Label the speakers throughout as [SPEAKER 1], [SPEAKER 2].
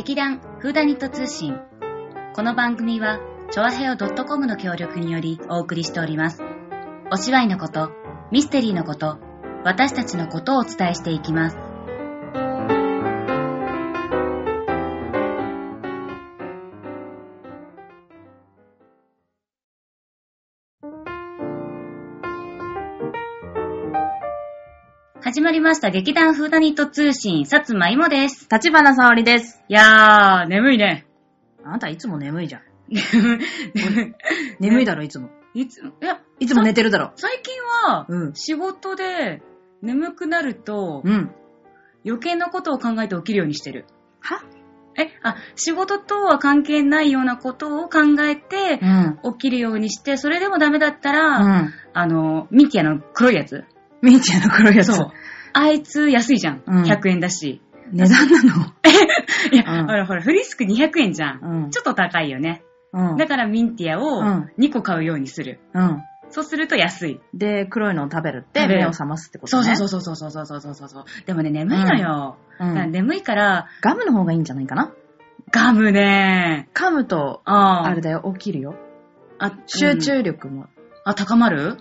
[SPEAKER 1] 劇団フーダニット通信。この番組は、チョアヘオ .com の協力によりお送りしております。お芝居のこと、ミステリーのこと、私たちのことをお伝えしていきます。まりました劇団フーダニット通信、さつまいもです。
[SPEAKER 2] 立花沙織です。
[SPEAKER 1] いやー、眠いね。
[SPEAKER 2] あなたいつも眠いじゃん。
[SPEAKER 1] 眠い。
[SPEAKER 2] 眠いだろ、いつも。
[SPEAKER 1] いつ、いや、
[SPEAKER 2] いつも寝てるだろ。
[SPEAKER 1] 最近は、
[SPEAKER 2] うん。
[SPEAKER 1] 仕事で眠くなると、
[SPEAKER 2] うん。
[SPEAKER 1] 余計なことを考えて起きるようにしてる。
[SPEAKER 2] は？
[SPEAKER 1] え、あ、仕事とは関係ないようなことを考えて
[SPEAKER 2] う、ん。
[SPEAKER 1] 起きるようにして、それでもダメだったら、
[SPEAKER 2] うん。
[SPEAKER 1] あの、ミキアの黒いやつ。
[SPEAKER 2] ミーチェの黒いやつ。
[SPEAKER 1] そう。あいつ安いじゃん。
[SPEAKER 2] うん
[SPEAKER 1] 100円だし。
[SPEAKER 2] 値段なの？
[SPEAKER 1] いや、
[SPEAKER 2] うん
[SPEAKER 1] ほらほら、フリスク200円じゃん。
[SPEAKER 2] うん。
[SPEAKER 1] ちょっと高いよね。
[SPEAKER 2] うん。
[SPEAKER 1] だからミンティアを
[SPEAKER 2] うん
[SPEAKER 1] 2個買うようにする。
[SPEAKER 2] うん。
[SPEAKER 1] そうすると安い。
[SPEAKER 2] で、黒いのを食べるって
[SPEAKER 1] 食べる
[SPEAKER 2] 目を覚ますってこと
[SPEAKER 1] そう
[SPEAKER 2] ね。
[SPEAKER 1] そうそうそうそうそうそうそうそうそう。でもね、眠いのよ。
[SPEAKER 2] うん
[SPEAKER 1] だから眠いから、
[SPEAKER 2] ガムの方がいいんじゃないかな
[SPEAKER 1] ガムね
[SPEAKER 2] 噛むと、
[SPEAKER 1] あ
[SPEAKER 2] あれだよ、起きるよ。
[SPEAKER 1] あ、
[SPEAKER 2] 集
[SPEAKER 1] うん
[SPEAKER 2] 中力も。
[SPEAKER 1] あ、高まる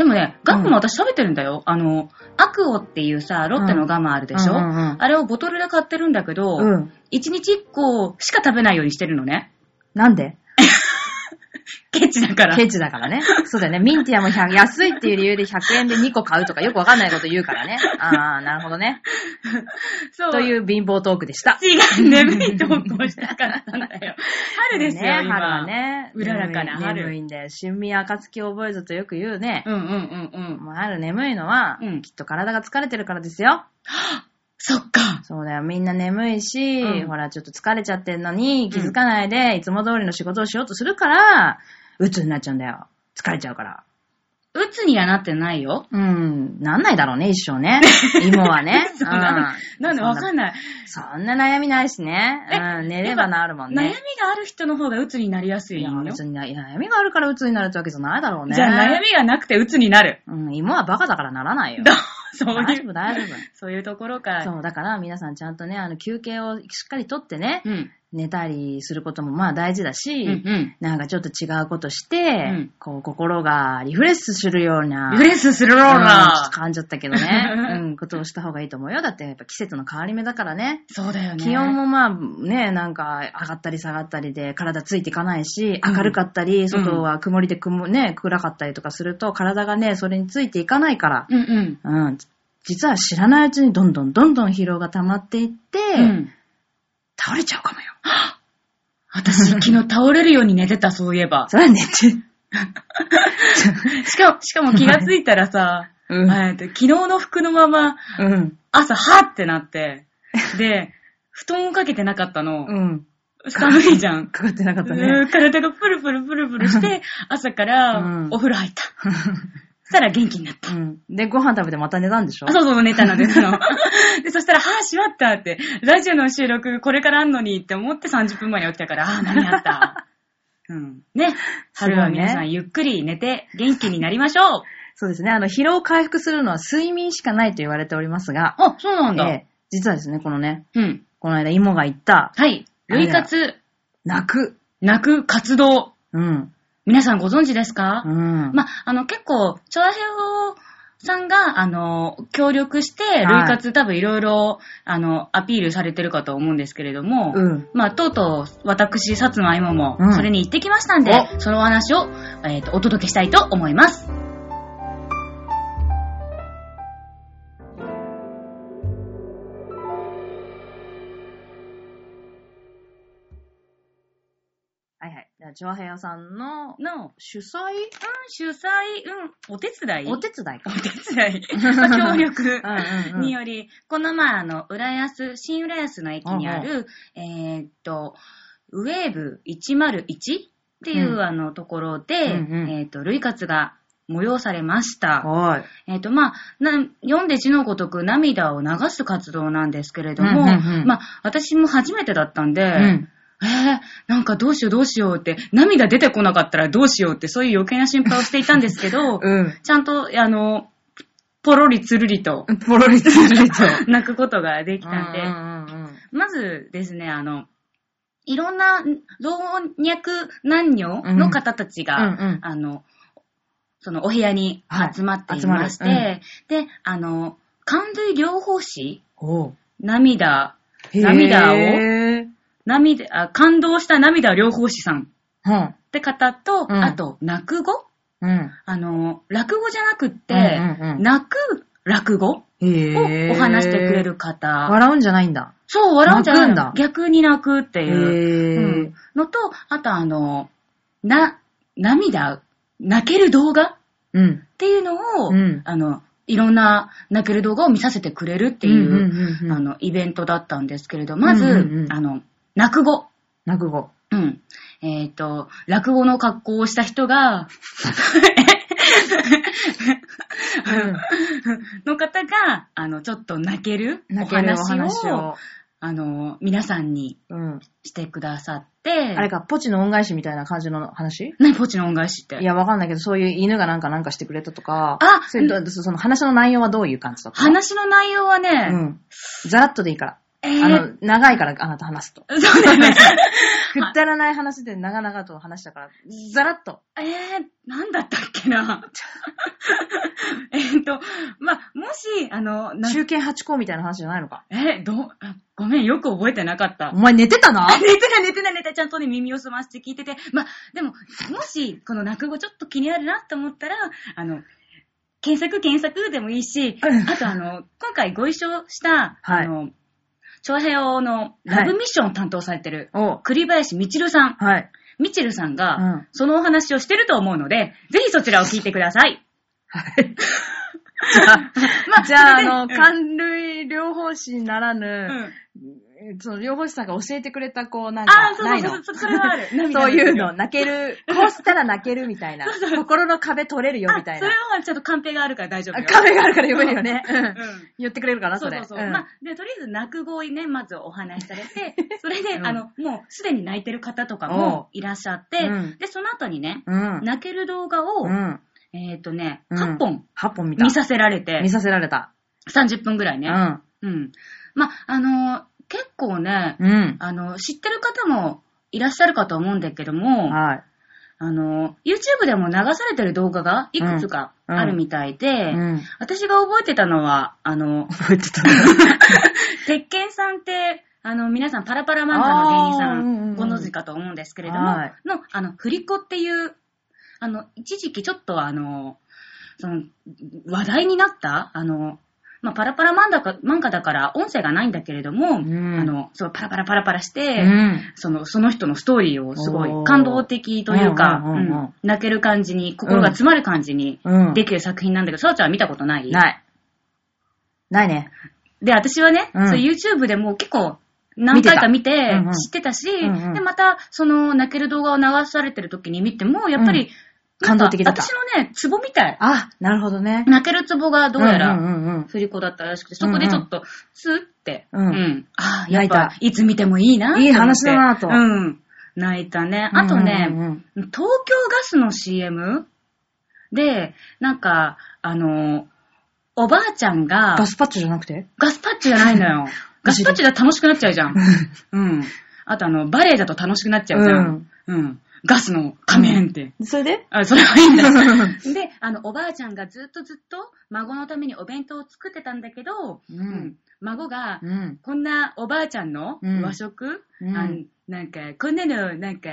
[SPEAKER 1] でもね、ガムも私食べてるんだよ。あの、アクオっていうさ、ロッテのガムあるでしょ、
[SPEAKER 2] うんうんうん
[SPEAKER 1] あれをボトルで買ってるんだけど、
[SPEAKER 2] うん。
[SPEAKER 1] 1日1個しか食べないようにしてるのね。
[SPEAKER 2] なんで？
[SPEAKER 1] ケチだから。
[SPEAKER 2] ケチだからね。そうだよね。ミンティアも100安いっていう理由で100円で2個買うとかよくわかんないこと言うからね。ああ、なるほどね。
[SPEAKER 1] そう。
[SPEAKER 2] という貧乏トークでした。
[SPEAKER 1] 違う、眠い投稿したかったんだよ。春ですよ、
[SPEAKER 2] ね、
[SPEAKER 1] 今。
[SPEAKER 2] 春はね。
[SPEAKER 1] うららかな春
[SPEAKER 2] 眠いんで、春味暁覚えずとよく言うね。
[SPEAKER 1] うんうんうんうん。
[SPEAKER 2] もう春眠いのは、
[SPEAKER 1] うん
[SPEAKER 2] きっと体が疲れてるからですよ。
[SPEAKER 1] そっか。
[SPEAKER 2] そうだよ、みんな眠いし、
[SPEAKER 1] うん
[SPEAKER 2] ほら、ちょっと疲れちゃってんのに、気づかないで、いつも通りの仕事をしようとするから、鬱になっちゃうんだよ。疲れちゃうから。
[SPEAKER 1] うつにはなってないよ。
[SPEAKER 2] うん、なんないだろうね、一生ね。芋はね。
[SPEAKER 1] そうなんなんでわかん
[SPEAKER 2] ない。そんな悩みないしね。うん、寝れば治るもん
[SPEAKER 1] 悩み
[SPEAKER 2] ね。
[SPEAKER 1] がある人の方がうつになりやすい
[SPEAKER 2] いや、
[SPEAKER 1] よ。
[SPEAKER 2] 別にな悩みがあるから鬱になるってわけじゃないだろうね。
[SPEAKER 1] じゃあ悩みがなくてうつになる。
[SPEAKER 2] うん、芋はバカだからならないよ。
[SPEAKER 1] そう
[SPEAKER 2] 大丈夫、
[SPEAKER 1] いう、
[SPEAKER 2] 大丈夫。
[SPEAKER 1] そういうところか。
[SPEAKER 2] そう、だから皆さんちゃんとね、あの、休憩をしっかりとってね、
[SPEAKER 1] うん。
[SPEAKER 2] 寝たりすることもまあ大事だし、
[SPEAKER 1] うんうん。
[SPEAKER 2] なんかちょっと違うことして、
[SPEAKER 1] うん
[SPEAKER 2] こう、心がリフレッシュするような、
[SPEAKER 1] リフレッシュするろう
[SPEAKER 2] うんちょっと
[SPEAKER 1] な。
[SPEAKER 2] 噛んじゃったけどね、うん、ことをした方がいいと思うよ。だってやっぱ季節の変わり目だからね。
[SPEAKER 1] そうだよね。
[SPEAKER 2] 気温もまあね、なんか上がったり下がったりで体ついていかないし、
[SPEAKER 1] うん
[SPEAKER 2] 明るかったり、外は曇りで曇ね、暗かったりとかすると体がね、それについていかないから、
[SPEAKER 1] うんうん。
[SPEAKER 2] うん、実は知らないうちにどんどんどんどん疲労が溜まっていって、
[SPEAKER 1] うん。
[SPEAKER 2] 倒れちゃうかもよ。
[SPEAKER 1] 私、昨日倒れるように寝てた、そういえば。
[SPEAKER 2] それは寝て。
[SPEAKER 1] しかも、しかも気がついたらさ、
[SPEAKER 2] うん
[SPEAKER 1] 昨日の服のまま、
[SPEAKER 2] うん。
[SPEAKER 1] 朝、はってなって、で、布団をかけてなかったの。
[SPEAKER 2] うん。
[SPEAKER 1] 寒いじゃん。
[SPEAKER 2] かかってなかったね。
[SPEAKER 1] 体がプルプルプルプルして、朝からお風呂入った。そしたら元気になった。
[SPEAKER 2] うん。で、ご飯食べてまた寝たんでしょ？
[SPEAKER 1] あ、そうそう、寝たの、寝たの。で、そしたら、はぁ、しまったって、ラジオの収録これからあんのにって思って30分前に起きたから、あー、間に合った。うん。ね。春は皆さんゆっくり寝て元気になりましょう。
[SPEAKER 2] そうですね。あの、疲労回復するのは睡眠しかないと言われておりますが、
[SPEAKER 1] あ、そうなんだ。
[SPEAKER 2] えー実はですね、このね、
[SPEAKER 1] うん。
[SPEAKER 2] この間、芋が言った、
[SPEAKER 1] はい。類活、
[SPEAKER 2] 泣く。
[SPEAKER 1] 泣く活動。
[SPEAKER 2] うん。
[SPEAKER 1] 皆さんご存知ですか、
[SPEAKER 2] うん。
[SPEAKER 1] ま、あの、結構、チョアヘオさんが、あの、協力して、
[SPEAKER 2] はい
[SPEAKER 1] 類活多分いろいろ、あの、アピールされてるかと思うんですけれども、
[SPEAKER 2] うん。
[SPEAKER 1] まあ、とうとう、私、薩摩芋も
[SPEAKER 2] う、ん
[SPEAKER 1] それに行ってきましたんで、そのお話を、えっ、と、お届けしたいと思います。
[SPEAKER 2] はいはい。じゃあ、チョアヘアさんの
[SPEAKER 1] の、
[SPEAKER 2] 主催？
[SPEAKER 1] 主催、うん、お手伝い？
[SPEAKER 2] お手伝いか。
[SPEAKER 1] お手伝い。まあ協力
[SPEAKER 2] うんうんうん
[SPEAKER 1] により、この前、あの、浦安、新浦安の駅にある、えーっと、ウェーブ101っていう、
[SPEAKER 2] うん
[SPEAKER 1] あの、ところで、
[SPEAKER 2] うんうん
[SPEAKER 1] えーっと、類活が催されました。
[SPEAKER 2] はい。
[SPEAKER 1] えっ、と、まあ、な、読んで字のごとく涙を流す活動なんですけれども、
[SPEAKER 2] うんうんうん
[SPEAKER 1] まあ、私も初めてだったんで、
[SPEAKER 2] うん。
[SPEAKER 1] えー、なんかどうしようどうしようって、涙出てこなかったらどうしようって、そういう余計な心配をしていたんですけど、
[SPEAKER 2] うん。
[SPEAKER 1] ちゃんと、あの、ポロリつるりと
[SPEAKER 2] ポロリつるりと。
[SPEAKER 1] 泣くことができたんで、
[SPEAKER 2] うんうんうん
[SPEAKER 1] まずですね、あの、いろんな老若男女の方たちが、
[SPEAKER 2] うんうん。
[SPEAKER 1] あの、そのお部屋に集まっていまして、
[SPEAKER 2] はい
[SPEAKER 1] で、あの、感髄療法士涙、涙を涙あ、感動した涙療法士さん
[SPEAKER 2] うん。
[SPEAKER 1] って方と、
[SPEAKER 2] うん。
[SPEAKER 1] あと、落語？
[SPEAKER 2] うん。
[SPEAKER 1] あの、落語じゃなくって、
[SPEAKER 2] うんうんうん。
[SPEAKER 1] 泣く落語をお話してくれる方。
[SPEAKER 2] 笑うんじゃないんだ。
[SPEAKER 1] そう、笑うんじゃないの。
[SPEAKER 2] 泣くんだ。
[SPEAKER 1] 逆に泣くって
[SPEAKER 2] へ
[SPEAKER 1] いう、う
[SPEAKER 2] ー。
[SPEAKER 1] ん。のと、あとあの、な、涙、泣ける動画
[SPEAKER 2] うん。
[SPEAKER 1] っていうのを、
[SPEAKER 2] うん。
[SPEAKER 1] あの、いろんな泣ける動画を見させてくれるっていう、
[SPEAKER 2] うんうんうんうん
[SPEAKER 1] あの、イベントだったんですけれど、まず、
[SPEAKER 2] うんうんうん。
[SPEAKER 1] あの、落語。
[SPEAKER 2] 落語。
[SPEAKER 1] うん。えっ、と、落語の格好をした人が、の方が、あの、ちょっと泣けるお
[SPEAKER 2] 泣けるお
[SPEAKER 1] 話を。あの、皆さんに
[SPEAKER 2] うん。
[SPEAKER 1] してくださって、
[SPEAKER 2] あれか、ポチの恩返しみたいな感じの話？
[SPEAKER 1] 何ポチの恩返しって。
[SPEAKER 2] いや、わかんないけど、そういう犬がなんかなんかしてくれたとか、
[SPEAKER 1] あ
[SPEAKER 2] それとその話の内容はどういう感じだった？
[SPEAKER 1] 話の内容は
[SPEAKER 2] う
[SPEAKER 1] ね、
[SPEAKER 2] ん。ざらっとでいいから。
[SPEAKER 1] えー
[SPEAKER 2] あの、長いからあなた話すと。
[SPEAKER 1] そうだね。
[SPEAKER 2] くだらない話で長々と話したから、ざらっと。
[SPEAKER 1] えー、なんだったっけな。えっと、まあ、もし、あの、な
[SPEAKER 2] 中堅八校みたいな話じゃないのか？
[SPEAKER 1] え、どう、あごめん、よく覚えてなかった
[SPEAKER 2] お。前寝てたな
[SPEAKER 1] 寝てない寝てない寝てないちゃんとね、耳を澄まして聞いてて。まあ、でも、もし、この落語ちょっと気になるなと思ったら、あの、検索検索でもいいし、あとあの、今回ご一緒した、
[SPEAKER 2] はい
[SPEAKER 1] あの、長平王のラブミッションを担当されてる、栗林みちるさん。
[SPEAKER 2] はい。
[SPEAKER 1] みちるさんが、
[SPEAKER 2] うん
[SPEAKER 1] そのお話をしてると思うので、ぜひそちらを聞いてください。
[SPEAKER 2] はい。じゃあ、
[SPEAKER 1] まあ
[SPEAKER 2] じゃあ、あの、
[SPEAKER 1] うん
[SPEAKER 2] 寒類療法士ならぬ、
[SPEAKER 1] うん
[SPEAKER 2] その療法士さんが教えてくれた、こう、なんか、
[SPEAKER 1] ああ、そう
[SPEAKER 2] ないの
[SPEAKER 1] そうそう、そそれはある。涙
[SPEAKER 2] そういう
[SPEAKER 1] よ
[SPEAKER 2] の、泣ける、こうしたら泣けるみたいな。心の壁取れるよみたいな。
[SPEAKER 1] あそれはちょっとカンペがあるから大丈夫よ。
[SPEAKER 2] 壁があるから読めるよね。うん
[SPEAKER 1] うん。
[SPEAKER 2] 言ってくれるかな、そうれ。
[SPEAKER 1] そそうそう。
[SPEAKER 2] ん
[SPEAKER 1] まあ、で、とりあえず泣く語をね、まずお話しされて、それで、
[SPEAKER 2] うん
[SPEAKER 1] あの、もうすでに泣いてる方とかもいらっしゃって、
[SPEAKER 2] うん
[SPEAKER 1] で、その後にね、
[SPEAKER 2] うん。
[SPEAKER 1] 泣ける動画を、
[SPEAKER 2] うん。
[SPEAKER 1] えっ、とね、
[SPEAKER 2] うん
[SPEAKER 1] 8本
[SPEAKER 2] 8本見た。
[SPEAKER 1] 見させられて
[SPEAKER 2] 見、させられた。
[SPEAKER 1] 30分ぐらいうね。
[SPEAKER 2] ん。
[SPEAKER 1] うん。まあ、あのー結構ね、
[SPEAKER 2] うん。
[SPEAKER 1] あの、知ってる方もいらっしゃるかと思うんだけども、
[SPEAKER 2] はい。
[SPEAKER 1] あの、YouTube でも流されてる動画がいくつか
[SPEAKER 2] うん
[SPEAKER 1] あるみたいで、
[SPEAKER 2] うん。
[SPEAKER 1] 私が覚えてたのは、あの、
[SPEAKER 2] 覚えてたね。
[SPEAKER 1] 鉄拳さんって、あの、皆さんパラパラ漫画の芸人さ
[SPEAKER 2] ん
[SPEAKER 1] ご存知かと思うんですけれども、
[SPEAKER 2] はい
[SPEAKER 1] の、あの、振り子っていう、あの、一時期ちょっとあの、その、話題になった、あの、まあ、パラパラ漫画か漫画だから音声がないんだけれども、
[SPEAKER 2] ん。
[SPEAKER 1] あの、そう、パラパラパラパラして、
[SPEAKER 2] うん。
[SPEAKER 1] その、その人のストーリーをすごい感動的というか、
[SPEAKER 2] うんうんうんうん。
[SPEAKER 1] うん。泣ける感じに、心が詰まる感じに
[SPEAKER 2] うん。
[SPEAKER 1] できる作品なんだけど、さおちゃんは見たことない？
[SPEAKER 2] ない。ないね。
[SPEAKER 1] で、私はね、
[SPEAKER 2] うん。
[SPEAKER 1] そう YouTube でもう結構何回か見て知ってたし、
[SPEAKER 2] んうん。
[SPEAKER 1] で、またその泣ける動画を流されてる時に見ても、やっぱり、
[SPEAKER 2] うん感動的だった
[SPEAKER 1] 私のね、ツボみたい。
[SPEAKER 2] あ、なるほどね。
[SPEAKER 1] 泣けるツボがどうやら、
[SPEAKER 2] うんうんうん
[SPEAKER 1] 振り子だったらしくて、そこでちょっと、スーって、
[SPEAKER 2] うん
[SPEAKER 1] ああ、やっぱ
[SPEAKER 2] 泣い、
[SPEAKER 1] いつ見てもいいな。
[SPEAKER 2] いい話だなと
[SPEAKER 1] うん。泣いたね。あとね、
[SPEAKER 2] うんうん
[SPEAKER 1] 東京ガスの CM で、なんか、あの、おばあちゃんが、
[SPEAKER 2] ガスパッチョじゃなくて？
[SPEAKER 1] ガスパッチじゃないのよ。ガスパッチだと楽しくなっちゃうじゃん。うん。あとあの、バレエだと楽しくなっちゃうじゃん。うん。ガスの仮面って。
[SPEAKER 2] それで？
[SPEAKER 1] あ、それはいいんだ。で、あの、おばあちゃんがずっとずっと孫のためにお弁当を作ってたんだけど、
[SPEAKER 2] うん。
[SPEAKER 1] 孫が、
[SPEAKER 2] うん。
[SPEAKER 1] こんなおばあちゃんの
[SPEAKER 2] うん。
[SPEAKER 1] 和食、
[SPEAKER 2] うん
[SPEAKER 1] なんか、こんなの、なんか、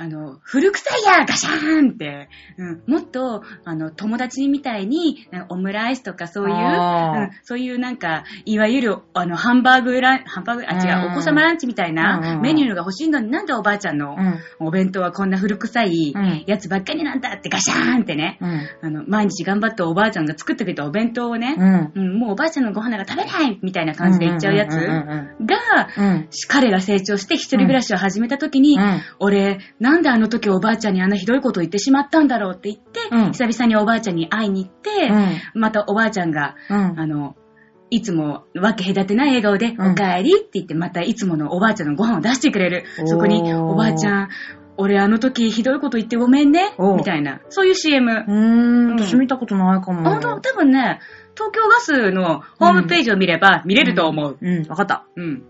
[SPEAKER 1] あの、古臭いやガシャーンって、うん、もっと、あの、友達みたいに、オムライスとかそういう、うん、そういうなんか、いわゆる、あの、ハンバーグラン、ハンバーグ、あ、違う、
[SPEAKER 2] うん。
[SPEAKER 1] お子様ランチみたいなんメニューが欲しいのになんでおばあちゃんの
[SPEAKER 2] うん。
[SPEAKER 1] お弁当はこんな古臭い
[SPEAKER 2] うん。
[SPEAKER 1] やつばっかりなんだってガシャーンってね、
[SPEAKER 2] うん。
[SPEAKER 1] あの、毎日頑張っておばあちゃんが作ってくれたお弁当をね、
[SPEAKER 2] うん。
[SPEAKER 1] うん、もうおばあちゃんのご飯なんか食べないみたいな感じで言っちゃうやつが、
[SPEAKER 2] うん。
[SPEAKER 1] 彼が成長して一人暮らしを始めた時に、
[SPEAKER 2] うん。
[SPEAKER 1] 俺、なんであの時おばあちゃんにあんなひどいことを言ってしまったんだろうって言って、
[SPEAKER 2] うん
[SPEAKER 1] 久々におばあちゃんに会いに行って、またおばあちゃんが、
[SPEAKER 2] うん。
[SPEAKER 1] あの、いつも分け隔てない笑顔で、
[SPEAKER 2] うん
[SPEAKER 1] おかえりって言って、またいつものおばあちゃんのご飯を出してくれる。そこに、
[SPEAKER 2] お
[SPEAKER 1] ばあちゃん、俺あの時ひどいこと言ってごめんね
[SPEAKER 2] お、
[SPEAKER 1] みたいな、そういう CM。
[SPEAKER 2] うーん。私見たことないかも。
[SPEAKER 1] 本当多分ね、東京ガスのホームページを見れば見れると思う。
[SPEAKER 2] うん、わかった。
[SPEAKER 1] うん。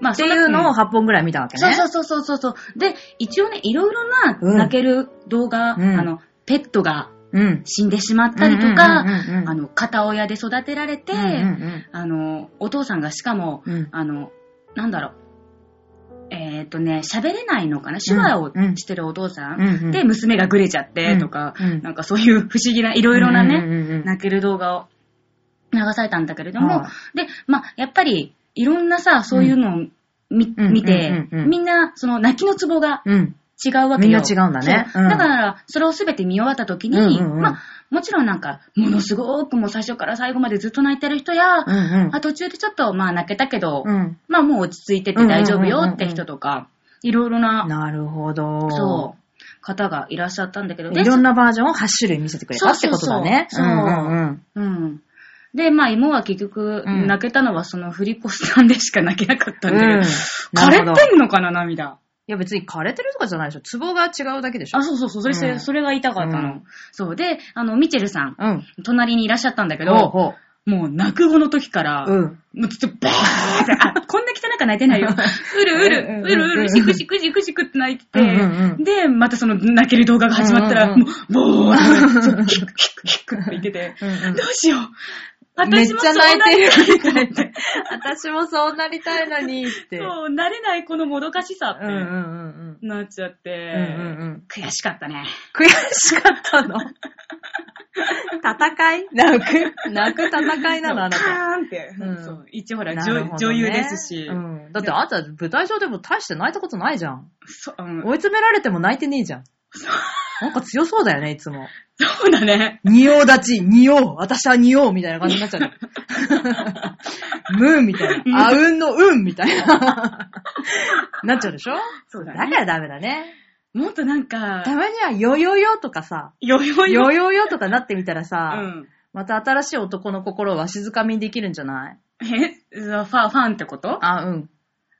[SPEAKER 1] まあ、
[SPEAKER 2] っていうのを8本ぐらい見たわけね。
[SPEAKER 1] そうそうそうそうそう。で、一応ね、いろいろな
[SPEAKER 2] うん。
[SPEAKER 1] 泣ける動画、
[SPEAKER 2] うん。
[SPEAKER 1] あの、ペットが
[SPEAKER 2] うん。
[SPEAKER 1] 死んでしまったりとか、
[SPEAKER 2] うんうんうんうん
[SPEAKER 1] あの、片親で育てられて、
[SPEAKER 2] うんうん
[SPEAKER 1] あの、お父さんがしかも、
[SPEAKER 2] うん。
[SPEAKER 1] あの、なんだろう、えっ、とね、喋れないのかな？手話を
[SPEAKER 2] うん
[SPEAKER 1] してるお父さん、
[SPEAKER 2] うんうん
[SPEAKER 1] で、娘がぐれちゃってとか、
[SPEAKER 2] うん
[SPEAKER 1] なんかそういう不思議ないろいろなね、
[SPEAKER 2] うんうんうんうん
[SPEAKER 1] 泣ける動画を流されたんだけれども、
[SPEAKER 2] は
[SPEAKER 1] で、まあ、やっぱり、いろんなさ、そういうのを見,、
[SPEAKER 2] うん
[SPEAKER 1] 見て、みんな、その泣きのツボが
[SPEAKER 2] うん。
[SPEAKER 1] 違うわけよ。
[SPEAKER 2] みんな違うんだね
[SPEAKER 1] そう
[SPEAKER 2] うん
[SPEAKER 1] だから、それをすべて見終わった時に、
[SPEAKER 2] うんうんうん
[SPEAKER 1] まあ、もちろんなんか、ものすごくもう最初から最後までずっと泣いてる人や、
[SPEAKER 2] うんうん
[SPEAKER 1] あ途中でちょっとまあ泣けたけど、
[SPEAKER 2] うん。
[SPEAKER 1] まあもう落ち着いてて大丈夫よって人とか、いろいろな、
[SPEAKER 2] なるほど。
[SPEAKER 1] そう、方がいらっしゃったんだけど、で
[SPEAKER 2] いろんなバージョンを8種類見せてくれたってことだね。
[SPEAKER 1] そうそうそう
[SPEAKER 2] うんうん
[SPEAKER 1] うん。で、まあ、妹は結局、
[SPEAKER 2] うん
[SPEAKER 1] 泣けたのはその振り子スタンでしか泣けなかったんだけど、
[SPEAKER 2] うん
[SPEAKER 1] 枯れてんのかな、涙。
[SPEAKER 2] いや別に枯れてるとかじゃないでしょ。ツボが違うだけでしょ。
[SPEAKER 1] あ、そうそうそう、それ、
[SPEAKER 2] うん
[SPEAKER 1] それが言いたかったの。
[SPEAKER 2] うん
[SPEAKER 1] そう。で、あの、ミチェルさん、
[SPEAKER 2] うん。
[SPEAKER 1] 隣にいらっしゃったんだけ
[SPEAKER 2] ほう
[SPEAKER 1] ど、
[SPEAKER 2] ほ
[SPEAKER 1] もう泣く後の時から、
[SPEAKER 2] う。うん。
[SPEAKER 1] もうずっとバーって、あ、こんな汚く泣いてないよ。うるうる、うるうる、しくしくしくしくって泣いてて、
[SPEAKER 2] うんうんうん
[SPEAKER 1] で、またその泣ける動画が始まったら、
[SPEAKER 2] うんうん
[SPEAKER 1] もう、ボーって、ヒクヒクヒクって言ってて、
[SPEAKER 2] うんうん
[SPEAKER 1] どうしよう。
[SPEAKER 2] めっちゃ泣いてる
[SPEAKER 1] 私もそうなりたいって。
[SPEAKER 2] 私もそうなりたいのにって。
[SPEAKER 1] そう、慣れないこのもどかしさって、
[SPEAKER 2] うんうんうんうん。
[SPEAKER 1] なっちゃって、
[SPEAKER 2] うんうんうん
[SPEAKER 1] 悔しかったね。
[SPEAKER 2] 悔しかったの？戦い？泣く？泣く戦いなのあな
[SPEAKER 1] カ
[SPEAKER 2] た。
[SPEAKER 1] ーンって。
[SPEAKER 2] うん
[SPEAKER 1] そう一応ほら、
[SPEAKER 2] ね
[SPEAKER 1] 女女優ですし、
[SPEAKER 2] うん。だってあなた舞台上でも大して泣いたことないじゃん。
[SPEAKER 1] そうん
[SPEAKER 2] 追い詰められても泣いてねえじゃん。なんか強そうだよね、いつも。
[SPEAKER 1] そうだね。
[SPEAKER 2] 仁王立ち、仁王、私は仁王みたいな感じになっちゃうね。ムーンみたいな。あうんのうんみたいな。なっちゃうでしょ？
[SPEAKER 1] そうだね。
[SPEAKER 2] だからダメだね。
[SPEAKER 1] もっとなんか、
[SPEAKER 2] たまにはヨヨヨとかさ、
[SPEAKER 1] よよよ。
[SPEAKER 2] ヨヨヨとかなってみたら
[SPEAKER 1] う
[SPEAKER 2] さ、
[SPEAKER 1] ん。
[SPEAKER 2] また新しい男の心をわしづかみにできるんじゃない？
[SPEAKER 1] え？ファン、ファンってこと？
[SPEAKER 2] あ、うん。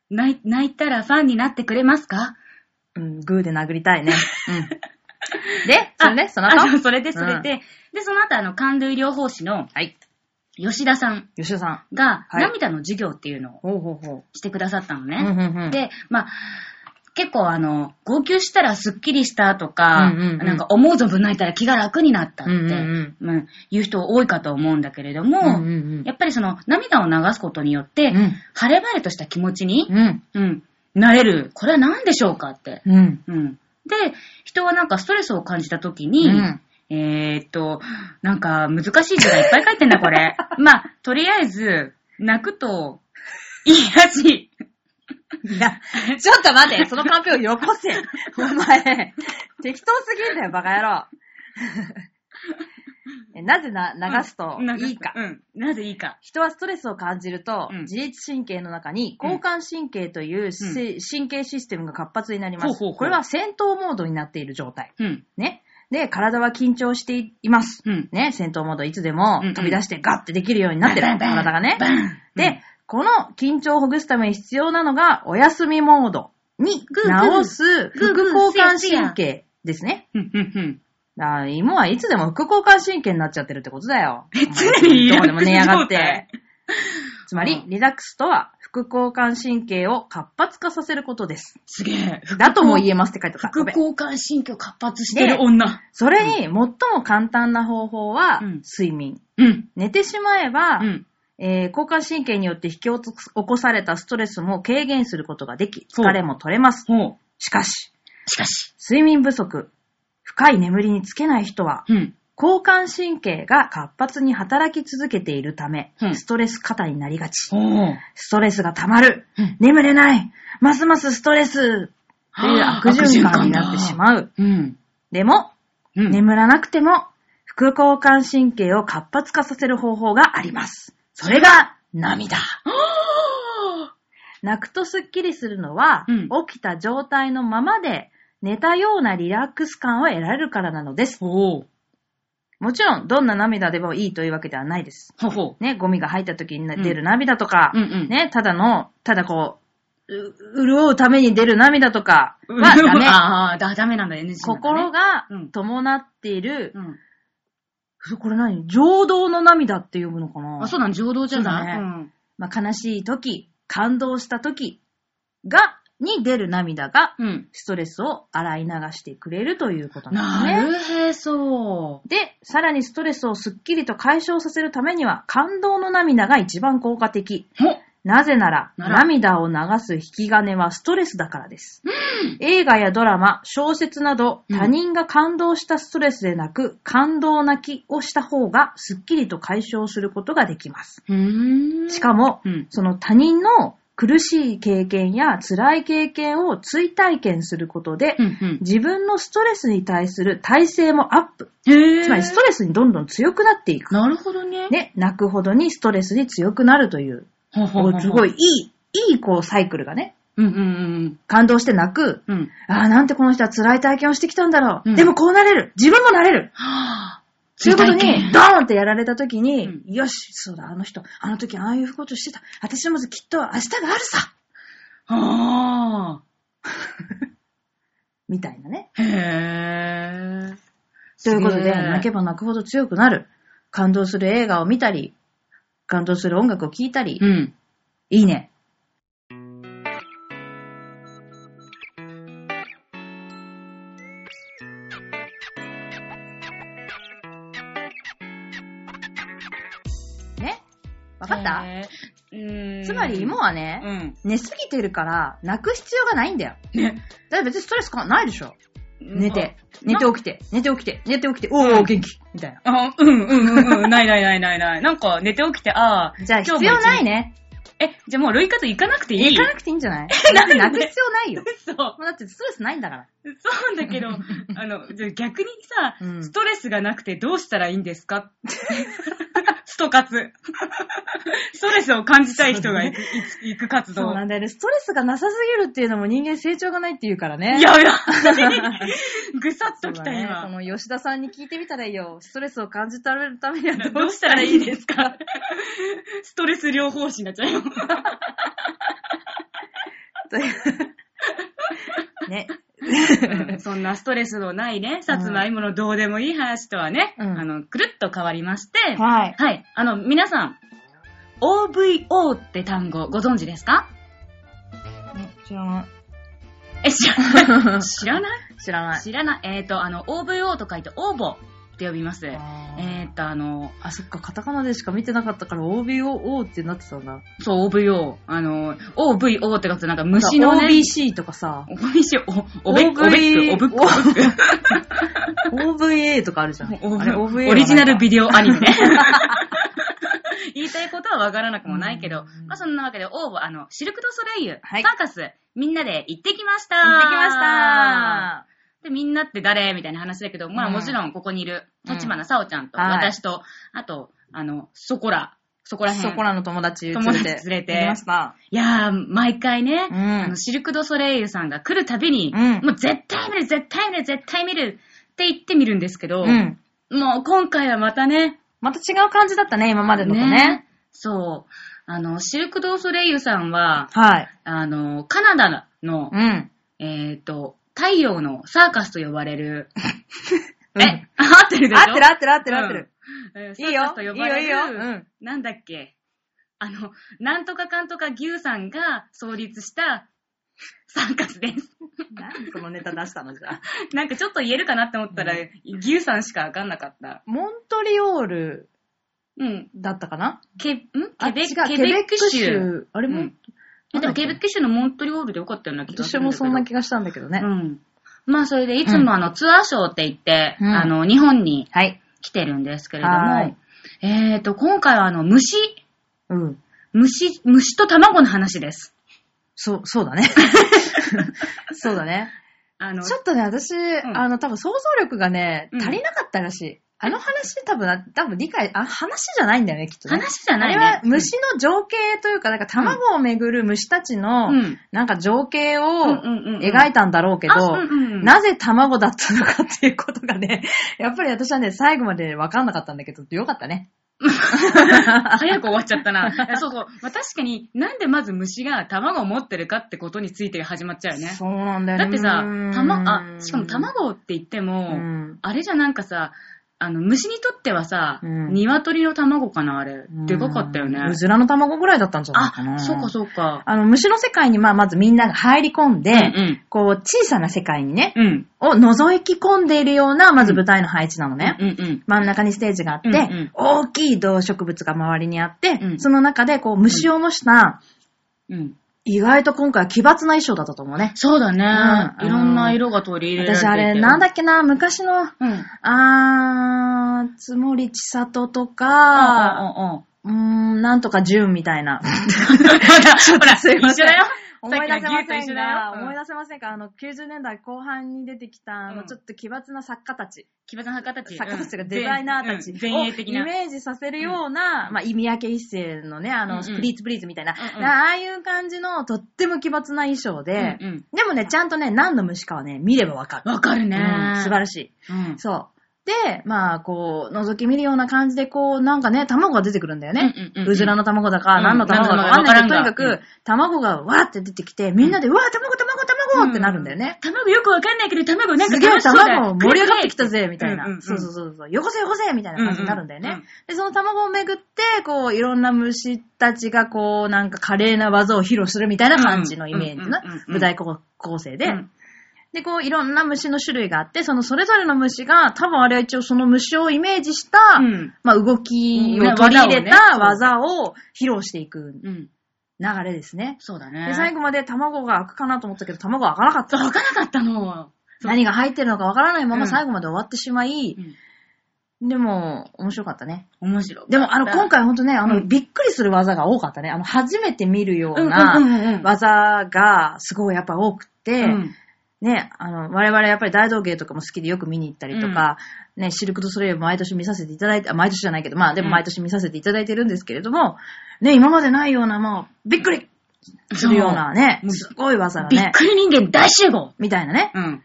[SPEAKER 1] 泣い泣いたらファンになってくれますか？
[SPEAKER 2] うん、グーで殴りたいね。うん。で、それで、その
[SPEAKER 1] あ、
[SPEAKER 2] 後
[SPEAKER 1] それで、それで、で、その後、あの、感類療法士の
[SPEAKER 2] はい。
[SPEAKER 1] 吉田さん
[SPEAKER 2] 吉田さん。
[SPEAKER 1] が、
[SPEAKER 2] はい
[SPEAKER 1] 涙の授業っていうのを
[SPEAKER 2] ほうほうほ
[SPEAKER 1] してくださったの
[SPEAKER 2] う。
[SPEAKER 1] ね。で、まあ、結構あの、号泣したらスッキリしたとか、
[SPEAKER 2] うんうんうん
[SPEAKER 1] なんか思う存分泣いたら気が楽になったって、
[SPEAKER 2] うんうん
[SPEAKER 1] うん言う人多いかと思うんだけれども、
[SPEAKER 2] うんうんうん
[SPEAKER 1] やっぱりその涙を流すことによって、
[SPEAKER 2] うん
[SPEAKER 1] 晴れ晴れとした気持ちに、
[SPEAKER 2] うん。
[SPEAKER 1] うん、なれる。これは何でしょうかって。
[SPEAKER 2] うん。
[SPEAKER 1] うん。で、人はなんかストレスを感じたときに、
[SPEAKER 2] うん
[SPEAKER 1] えーっと、なんか難しい字がいっぱい書いてんだ、これ。まあ、とりあえず、泣くと、いいらしい。
[SPEAKER 2] いや、ちょっと待って、そのカンペをよこせ。お前、適当すぎんだよ、バカ野郎。えなぜな流すと
[SPEAKER 1] うん
[SPEAKER 2] いいか。
[SPEAKER 1] うん。なぜいいか。
[SPEAKER 2] 人はストレスを感じると、
[SPEAKER 1] うん
[SPEAKER 2] 自律神経の中に交感神経というし、神経システムが活発になります。これは戦闘モードになっている状態。
[SPEAKER 1] うん。
[SPEAKER 2] ね。で、体は緊張しています。
[SPEAKER 1] うん。
[SPEAKER 2] ね、戦闘モードいつでも
[SPEAKER 1] うんうん
[SPEAKER 2] 飛び出してガッてできるようになってる。体がね。で、この緊張をほぐすために必要なのが、お休みモードに直す副交感神経ですね。
[SPEAKER 1] うん。うん。うん。
[SPEAKER 2] だから芋はいつでも副交感神経になっちゃってるってことだよ。
[SPEAKER 1] え常に
[SPEAKER 2] どこでも寝やがって。つまり、リラックスとは、副交感神経を活発化させることです。
[SPEAKER 1] すげえ。
[SPEAKER 2] だとも言えますって書いてあった。
[SPEAKER 1] 副交感神経を活発してる女。
[SPEAKER 2] それに、最も簡単な方法は
[SPEAKER 1] うん、
[SPEAKER 2] 睡眠。
[SPEAKER 1] うん。
[SPEAKER 2] 寝てしまえば、
[SPEAKER 1] うん。
[SPEAKER 2] えー交感神経によって引き起こされたストレスも軽減することができ、疲れも取れます。しかし、
[SPEAKER 1] しかし。
[SPEAKER 2] 睡眠不足、深い眠りにつけない人は、
[SPEAKER 1] うん。
[SPEAKER 2] 交感神経が活発に働き続けているため、
[SPEAKER 1] うん
[SPEAKER 2] ストレス過多になりがち。ストレスが溜まる。
[SPEAKER 1] うん
[SPEAKER 2] 眠れない。ますますストレス。っていう悪循環になってしまう。
[SPEAKER 1] うん。
[SPEAKER 2] でも、
[SPEAKER 1] うん。
[SPEAKER 2] 眠らなくても、副交感神経を活発化させる方法があります。それが、涙。泣くとスッキリするのは、
[SPEAKER 1] うん
[SPEAKER 2] 起きた状態のままで、寝たようなリラックス感を得られるからなのです。
[SPEAKER 1] ほう。
[SPEAKER 2] もちろん、どんな涙でもいいというわけではないです。
[SPEAKER 1] ほうほ
[SPEAKER 2] ね、ゴミが入った時に
[SPEAKER 1] うん
[SPEAKER 2] 出る涙とか、
[SPEAKER 1] うんうん
[SPEAKER 2] ね、ただの、ただこう、う潤うために出る涙とか
[SPEAKER 1] う。
[SPEAKER 2] はダメ。
[SPEAKER 1] ああ、だ、ダメなんだ、NG なんだね。
[SPEAKER 2] 心が
[SPEAKER 1] うん
[SPEAKER 2] 伴っている、
[SPEAKER 1] うん。
[SPEAKER 2] これ何？情動の涙って読むのかな？
[SPEAKER 1] あ、そうなの、情動じゃない？
[SPEAKER 2] ね
[SPEAKER 1] うん。
[SPEAKER 2] まあ、悲しい時、感動した時、が、に出る涙が、
[SPEAKER 1] うん。
[SPEAKER 2] ストレスを洗い流してくれるということなんですね。
[SPEAKER 1] なるへそ。
[SPEAKER 2] で、さらにストレスをすっきりと解消させるためには、感動の涙が一番効果的。
[SPEAKER 1] ほ
[SPEAKER 2] なぜなら、
[SPEAKER 1] なら
[SPEAKER 2] 涙を流す引き金はストレスだからです。映画やドラマ、小説など、
[SPEAKER 1] うん
[SPEAKER 2] 他人が感動したストレスでなく、感動泣きをした方が、すっきりと解消することができます。
[SPEAKER 1] うーん。
[SPEAKER 2] しかも、
[SPEAKER 1] うん。
[SPEAKER 2] その他人の苦しい経験や辛い経験を追体験することで、
[SPEAKER 1] うんうん。
[SPEAKER 2] 自分のストレスに対する耐性もアップ。つまりストレスにどんどん強くなっていく。
[SPEAKER 1] なるほどね。
[SPEAKER 2] ね、泣くほどにストレスに強くなるという、
[SPEAKER 1] ほうほうほうほう
[SPEAKER 2] すごいいい、いいこうサイクルがね、
[SPEAKER 1] うんうんうん
[SPEAKER 2] 感動して泣く。
[SPEAKER 1] うん。うん。
[SPEAKER 2] ああ、なんてこの人は辛い体験をしてきたんだろう。
[SPEAKER 1] うん
[SPEAKER 2] でもこうなれる。自分もなれる。
[SPEAKER 1] はぁ。
[SPEAKER 2] そういうことに、ドーンってやられた時に、
[SPEAKER 1] うん
[SPEAKER 2] よし、そうだ、あの人、あの時ああいうことしてた。私もきっと明日があるさ。
[SPEAKER 1] は
[SPEAKER 2] みたいなね。
[SPEAKER 1] ぁ。へぇ
[SPEAKER 2] ということで、泣
[SPEAKER 1] 泣
[SPEAKER 2] けば泣くほど強くなる。感動する映画を見たり、感動する音楽を聴いたり、
[SPEAKER 1] うん。
[SPEAKER 2] いいね。ねつまり芋は
[SPEAKER 1] う
[SPEAKER 2] ね、
[SPEAKER 1] ん。
[SPEAKER 2] 寝すぎてるから泣く必要がないんだよ。
[SPEAKER 1] ね。
[SPEAKER 2] だって別にストレスかないでしょ。寝て、寝
[SPEAKER 1] な
[SPEAKER 2] て起きて、寝て起きて、寝て起きて、おー、
[SPEAKER 1] うん
[SPEAKER 2] 元気みたいな。
[SPEAKER 1] あ、うんうんうんうん。ないないないないない。なんか寝て起きて、ああ。
[SPEAKER 2] じゃあ必要ないね。
[SPEAKER 1] え、じゃあもう類活行かなくていい？
[SPEAKER 2] 行かなくていいんじゃない？
[SPEAKER 1] なんで？
[SPEAKER 2] 泣く必要ないよ。
[SPEAKER 1] そ
[SPEAKER 2] う。だってストレスないんだから。
[SPEAKER 1] そうだけど、あの、逆にさ、
[SPEAKER 2] うん
[SPEAKER 1] ストレスがなくてどうしたらいいんですか？スト活。ストレスを感じたい人が行く行く活動。
[SPEAKER 2] そうなんだよね。ストレスがなさすぎるっていうのも人間成長がないって言うからね。
[SPEAKER 1] いやいや、ぐさっときた
[SPEAKER 2] そうだね。そ
[SPEAKER 1] 今。
[SPEAKER 2] の吉田さんに聞いてみたらいいよ。ストレスを感じたるためには
[SPEAKER 1] ど
[SPEAKER 2] どう
[SPEAKER 1] うしたたらい
[SPEAKER 2] いいで
[SPEAKER 1] すすか？ストレス療法士になっちゃうよ。
[SPEAKER 2] ね。
[SPEAKER 1] うんそんなストレスのないね、さつまいものどうでもいい話とはね、
[SPEAKER 2] うん
[SPEAKER 1] あの、くるっと変わりまして、
[SPEAKER 2] はい。
[SPEAKER 1] はい。あの、皆さん、OVO って単語ご存知ですか？
[SPEAKER 2] 知らない。
[SPEAKER 1] え、知らない？知らない？
[SPEAKER 2] 知らない。
[SPEAKER 1] 知らない。えっ、と、あの、OVO と書いて応募って呼びます。えっ、と、あの、
[SPEAKER 2] あ、そっか、カタカナでしか見てなかったから OBOO ってなってたんだ。
[SPEAKER 1] そう、OVO。あの、OVO って書くとなんか虫のね、
[SPEAKER 2] OBC とかさ、
[SPEAKER 1] OBC、お、おべっく、おべっく、おぶっく。
[SPEAKER 2] OVA とかあるじゃん。OVA
[SPEAKER 1] オリジナルビ
[SPEAKER 2] デ
[SPEAKER 1] デオアニメね。言いたいことはわからなくもないけど、
[SPEAKER 2] うん
[SPEAKER 1] まあそんなわけで、応募、あの、シルク・ドゥ・ソレイユ、
[SPEAKER 2] はい
[SPEAKER 1] サーカス、みんなで行ってきました
[SPEAKER 2] 行ってきました
[SPEAKER 1] で、みんなって誰？みたいな話だけど、まあ
[SPEAKER 2] うん
[SPEAKER 1] もちろんここにいる、
[SPEAKER 2] うん
[SPEAKER 1] 立花さおちゃんと、
[SPEAKER 2] はい
[SPEAKER 1] 私と、あと、あの、そこら、そこら辺。
[SPEAKER 2] そこらの友達連れて。
[SPEAKER 1] 友達連れて
[SPEAKER 2] 行きました。
[SPEAKER 1] いやー、毎回ね、
[SPEAKER 2] うん
[SPEAKER 1] あの、シルク・ドゥ・ソレイユさんが来るたびに、
[SPEAKER 2] うん
[SPEAKER 1] もう絶対見る、絶対見る、絶対見るって言ってみるんですけど、
[SPEAKER 2] うん。
[SPEAKER 1] もう今回はまたね、
[SPEAKER 2] また違う感じだったね、今までのとね。
[SPEAKER 1] そう。あの、シルク・ドゥ・ソレイユさんは、
[SPEAKER 2] はい。
[SPEAKER 1] あの、カナダの、
[SPEAKER 2] うん。
[SPEAKER 1] えっ、と、太陽のサーカスと呼ばれる、
[SPEAKER 2] うん。
[SPEAKER 1] え、合ってるでしょ？
[SPEAKER 2] 合ってる合ってる合ってる。合ってる。いいよ
[SPEAKER 1] サーカスと呼ばれる、
[SPEAKER 2] いいよ。いいよ。うん。
[SPEAKER 1] なんだっけ？あの、なんとかかんとか牛さんが創立したサーカスです。
[SPEAKER 2] 何そのネタ出したのじゃあ。
[SPEAKER 1] なんかちょっと言えるかなって思ったら、牛さんしかわかんなかった。
[SPEAKER 2] モントリオール
[SPEAKER 1] うん。
[SPEAKER 2] だったかな？
[SPEAKER 1] ケ、ん？
[SPEAKER 2] あ
[SPEAKER 1] ケベケベック州。
[SPEAKER 2] あれも、
[SPEAKER 1] うん。えでもケベック州のモントリオールでよかったような気がす
[SPEAKER 2] 私
[SPEAKER 1] るんだけど。
[SPEAKER 2] もそんな気がしたんだけどね。
[SPEAKER 1] うん。まあ、それで、いつもあの、ツアーショーって言って、
[SPEAKER 2] うん
[SPEAKER 1] あの、日本に
[SPEAKER 2] はい。
[SPEAKER 1] 来てるんですけれど
[SPEAKER 2] はい
[SPEAKER 1] も、えっ、と、今回はあの、虫、
[SPEAKER 2] うん。
[SPEAKER 1] 虫、虫と卵の話です。
[SPEAKER 2] そう、そうだね。そうだね。
[SPEAKER 1] あの、
[SPEAKER 2] ちょっとね、私、
[SPEAKER 1] ん
[SPEAKER 2] あの、多分想像力がね、
[SPEAKER 1] うん
[SPEAKER 2] 足りなかったらしい。あの話多分、多分理解、あ、話じゃないんだよね、きっとね。
[SPEAKER 1] 話じゃないね。
[SPEAKER 2] あれは虫の情景というか、なんか卵をめぐる虫たちの、
[SPEAKER 1] うん。
[SPEAKER 2] なんか情景を描いたんだろうけど、なぜ卵だったのかっていうことがね、やっぱり私はね、最後まで分かんなかったんだけど、よかったね。
[SPEAKER 1] 早く終わっちゃったな。そうそう。まあ、確かになんでまず虫が卵を持ってるかってことについて始まっちゃうよね。
[SPEAKER 2] そうなんだよね。
[SPEAKER 1] だってさたま、あ、しかも卵って言っても、
[SPEAKER 2] うん
[SPEAKER 1] あれじゃなんかさ、あの、虫にとってはさ、
[SPEAKER 2] うん
[SPEAKER 1] 鶏の卵かな、あれ。でかかったよね。
[SPEAKER 2] うずらの卵ぐらいだったんじゃないかな。
[SPEAKER 1] あ、そうかそうか。
[SPEAKER 2] あの、虫の世界に、まあ、まずみんなが入り込んで、
[SPEAKER 1] うん
[SPEAKER 2] こう、小さな世界にね、
[SPEAKER 1] うん。
[SPEAKER 2] を覗き込んでいるような、まず舞台の配置なのね。
[SPEAKER 1] うんうん。
[SPEAKER 2] 真ん中にステージがあって、
[SPEAKER 1] うんうん
[SPEAKER 2] 大きい動植物が周りにあって、
[SPEAKER 1] うん
[SPEAKER 2] その中でこう虫を模した、
[SPEAKER 1] うん。
[SPEAKER 2] 意外と今回は奇抜な衣装だったと思うね。
[SPEAKER 1] そうだね。
[SPEAKER 2] うん
[SPEAKER 1] いろんな色が取り入れられて。
[SPEAKER 2] 私あれ、なんだっけな、昔の、
[SPEAKER 1] うん。
[SPEAKER 2] あー、つもりちさととか、
[SPEAKER 1] あ
[SPEAKER 2] うーん、なんとかじゅんみたいな。
[SPEAKER 1] あ、ほら、
[SPEAKER 2] すいません
[SPEAKER 1] 一緒だよ。
[SPEAKER 2] 思い出せません
[SPEAKER 1] 一緒だよ
[SPEAKER 2] が、
[SPEAKER 1] うん
[SPEAKER 2] 思い出せませんか？あの、90年代後半に出てきた、あの、
[SPEAKER 1] うん
[SPEAKER 2] ちょっと奇抜な作家たち。
[SPEAKER 1] 奇抜な作家たち。
[SPEAKER 2] 作家たちがデザイナーたち
[SPEAKER 1] うん
[SPEAKER 2] を。イメージさせるような、まあ、意味分け一世のね、あの、プリーツプリーツみたいな、ああいう感じのとっても奇抜な衣装で、でもね、ちゃんとね、何の虫かはね、見ればわかる。
[SPEAKER 1] わかるね。
[SPEAKER 2] うん素晴らしい。
[SPEAKER 1] うん。
[SPEAKER 2] そう。で、まあ、こう、覗き見るような感じで、こう、なんかね、卵が出てくるんだよね。
[SPEAKER 1] うんうんうんうん。
[SPEAKER 2] うずらの卵だか、
[SPEAKER 1] うん。
[SPEAKER 2] 何の卵だかわかんない。けど、とにかく、卵がわーって出てきて、みんなで、うわー、卵、卵、卵ってなるんだよね。
[SPEAKER 1] 卵よくわかんないけど、卵なんか
[SPEAKER 2] すげえ
[SPEAKER 1] 楽しそう
[SPEAKER 2] 卵盛り上がってきたぜ、みたいな。
[SPEAKER 1] うんうんうん。
[SPEAKER 2] そうそうそうそう。よこせよこせみたいな感じになるんだよね。
[SPEAKER 1] うんうんうん
[SPEAKER 2] で、その卵をめぐって、こう、いろんな虫たちが、こう、なんか華麗な技を披露するみたいな感じのイメージの
[SPEAKER 1] うんうんうんうん
[SPEAKER 2] 舞台構構成で、
[SPEAKER 1] うん
[SPEAKER 2] で、こう、いろんな虫の種類があって、そのそれぞれの虫が、多分あれは一応その虫をイメージした、
[SPEAKER 1] うん
[SPEAKER 2] まあ、動き
[SPEAKER 1] ね
[SPEAKER 2] を取り入れた
[SPEAKER 1] 技
[SPEAKER 2] 技を披露していく
[SPEAKER 1] うん。
[SPEAKER 2] 流れですね。
[SPEAKER 1] そうだね。
[SPEAKER 2] で、最後まで卵が開くかなと思ったけど、卵が開かなかった。
[SPEAKER 1] そう、わからなかったの。
[SPEAKER 2] 何が入ってるのかわからないま
[SPEAKER 1] うん
[SPEAKER 2] ま最後まで終わってしまい、
[SPEAKER 1] うん
[SPEAKER 2] でも、面白かったね。
[SPEAKER 1] 面白い。
[SPEAKER 2] でも、あの、今回ほんとね、あの、
[SPEAKER 1] うん
[SPEAKER 2] びっくりする技が多かったね。あの、初めて見るような
[SPEAKER 1] うん
[SPEAKER 2] 技がすごいやっぱ多くて、
[SPEAKER 1] うん
[SPEAKER 2] ね、あの、我々やっぱり大道芸とかも好きでよく見に行ったりとか、ね、シルク・ドゥ・ソレイユ毎年見させていただいて、あ毎年じゃないけど、まあでも毎年見させていただいてるんですけれども、ね、今までないような、もう、びっくりするようなねすごい技が
[SPEAKER 1] びっ
[SPEAKER 2] ね、
[SPEAKER 1] くり人間大集合。
[SPEAKER 2] みたいなね、
[SPEAKER 1] うん。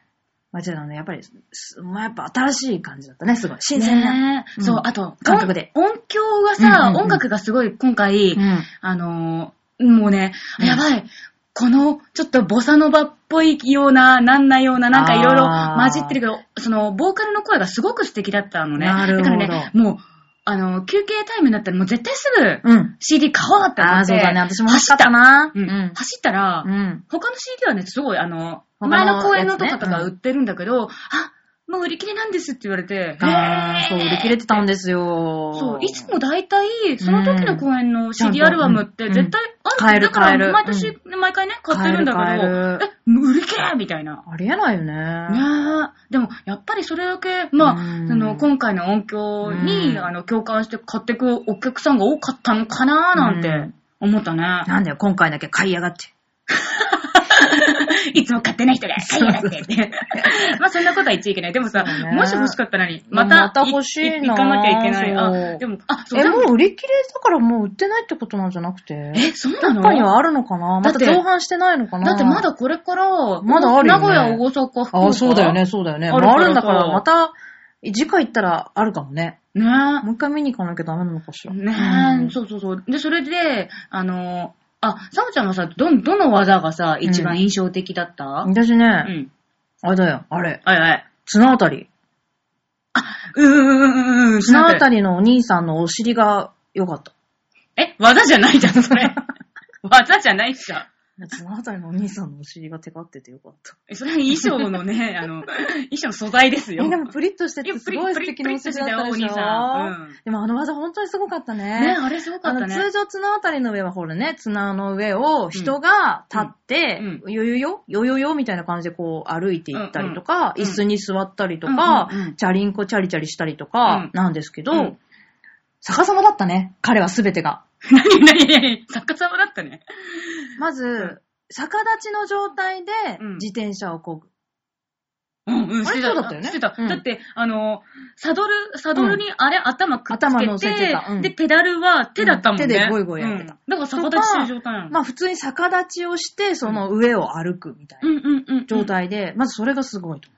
[SPEAKER 2] まあ、ちょっとね、やっぱり、すまあ、やっぱ新しい感じだったね、すごい。新鮮な。
[SPEAKER 1] ねえ
[SPEAKER 2] うん。
[SPEAKER 1] そう、あと、
[SPEAKER 2] 感覚で。
[SPEAKER 1] 音音響がさ、
[SPEAKER 2] うんうんうん。
[SPEAKER 1] 音楽がすごい今回、
[SPEAKER 2] うん。
[SPEAKER 1] あのーもうね、
[SPEAKER 2] うん。
[SPEAKER 1] やばい。この、ちょっとボサノバっぽいような、なんないような、なんかいろいろ混じってるけど、その、ボーカルの声がすごく素敵だったのね。
[SPEAKER 2] なるほど
[SPEAKER 1] だからね、もう、あの、休憩タイムになったらもう絶対すぐ、
[SPEAKER 2] うん。
[SPEAKER 1] CD 買おうって思って。
[SPEAKER 2] ああ、そうだね。私も欲しかったな。
[SPEAKER 1] うん。
[SPEAKER 2] うん。
[SPEAKER 1] 走ったら、
[SPEAKER 2] うん。
[SPEAKER 1] 他の CD はね、すごい、あの、前の公演のとかとか売ってるんだけど、あ、もう売り切れなんですって言われて、
[SPEAKER 2] ああ、そう、売り切れてたん
[SPEAKER 1] で
[SPEAKER 2] ですよ。
[SPEAKER 1] そう、いつも大体、その時の公演の CD
[SPEAKER 2] うん
[SPEAKER 1] アルバムって絶対あ
[SPEAKER 2] 買える
[SPEAKER 1] だから
[SPEAKER 2] 買える
[SPEAKER 1] 毎年、毎回ね、買ってるんだけど、
[SPEAKER 2] 買え
[SPEAKER 1] 売り切れみたいな。
[SPEAKER 2] ありえないよね。
[SPEAKER 1] ねえ。でも、やっぱりそれだけ、まあ、
[SPEAKER 2] うん
[SPEAKER 1] あの、今回の音響に、
[SPEAKER 2] うん
[SPEAKER 1] あの、共感して買ってくお客さんが多かったのかななんて
[SPEAKER 2] うん
[SPEAKER 1] 思ったね。
[SPEAKER 2] なんだよ、今回だけ買いやがって。
[SPEAKER 1] いつも買ってない人が買いやがってって。まあそんなことは言っちゃいけない。でもさ、
[SPEAKER 2] ね
[SPEAKER 1] もし欲しかったらに、また、
[SPEAKER 2] また欲しいな
[SPEAKER 1] 行かなきゃいけない。あ、でも、あ、そう、
[SPEAKER 2] え、
[SPEAKER 1] で
[SPEAKER 2] もう売り切れだからもう売ってないってことなんじゃなくて？
[SPEAKER 1] え、そうなの？
[SPEAKER 2] どっかにはあるのかな？ま
[SPEAKER 1] だ
[SPEAKER 2] 造販してないのかな？
[SPEAKER 1] だってまだこれから、
[SPEAKER 2] まだあるよね
[SPEAKER 1] 名古屋、大阪、福岡。
[SPEAKER 2] ああ、そうだよね、。そうだよね。
[SPEAKER 1] ある
[SPEAKER 2] あるんだから、また、次回行ったらあるかもね。
[SPEAKER 1] ね
[SPEAKER 2] もう一回見に行かなきゃダメなのかしら。
[SPEAKER 1] ねえ、
[SPEAKER 2] うん
[SPEAKER 1] そうそうそう。で、それで、あの、あ、サムちゃんはさ、ど、どの技がさ、一番印象的だった？う
[SPEAKER 2] 私ね、
[SPEAKER 1] ん。
[SPEAKER 2] あれだよ、あれ。
[SPEAKER 1] はいはい。
[SPEAKER 2] 綱渡り。
[SPEAKER 1] うーん、うん、うん、うん。
[SPEAKER 2] 綱渡りのお兄さんのお尻が良かった。
[SPEAKER 1] え、技じゃないじゃん、それ。技じゃないっしょ。
[SPEAKER 2] 綱渡りのお兄さんのお尻がテカっててよかった。
[SPEAKER 1] えそれは衣装のね、あの、衣装の素材ですよ。
[SPEAKER 2] え、でもプリッとしててすごい素敵なお尻だったでしょ
[SPEAKER 1] うん
[SPEAKER 2] でもあの技本当にすごかったね。
[SPEAKER 1] ね、あれすごか
[SPEAKER 2] あの、
[SPEAKER 1] ったね。
[SPEAKER 2] 通常綱渡りの上はほらね、綱の上を人が立って、
[SPEAKER 1] うん
[SPEAKER 2] よよよよよよみたいな感じでこう歩いていったりとか、
[SPEAKER 1] うんうん
[SPEAKER 2] 椅子に座ったりとか、
[SPEAKER 1] うんうんうん
[SPEAKER 2] チャリンコチャリチャリしたりと
[SPEAKER 1] う
[SPEAKER 2] か
[SPEAKER 1] ん
[SPEAKER 2] なんですけど、
[SPEAKER 1] うん
[SPEAKER 2] 逆さまだったね。彼はすべてが。
[SPEAKER 1] 何何何作家様だったね。
[SPEAKER 2] まず、逆立ちの状態で
[SPEAKER 1] うん
[SPEAKER 2] 自転車をこぐ。
[SPEAKER 1] うんうん、
[SPEAKER 2] あれ
[SPEAKER 1] してた。
[SPEAKER 2] そうだったよね
[SPEAKER 1] してた。
[SPEAKER 2] うん
[SPEAKER 1] だって、あの、サドル、サドルにあれ、頭くっつけて、
[SPEAKER 2] 頭乗せてたうん
[SPEAKER 1] で、ペダルは手だったもんね。
[SPEAKER 2] うん手でゴイゴイやってた
[SPEAKER 1] うんだから逆立ちしてる状態なの。
[SPEAKER 2] まあ普通に逆立ちをして、その上を歩くみたいな
[SPEAKER 1] うんうんうんうん。
[SPEAKER 2] 状態で、まずそれがすごいと。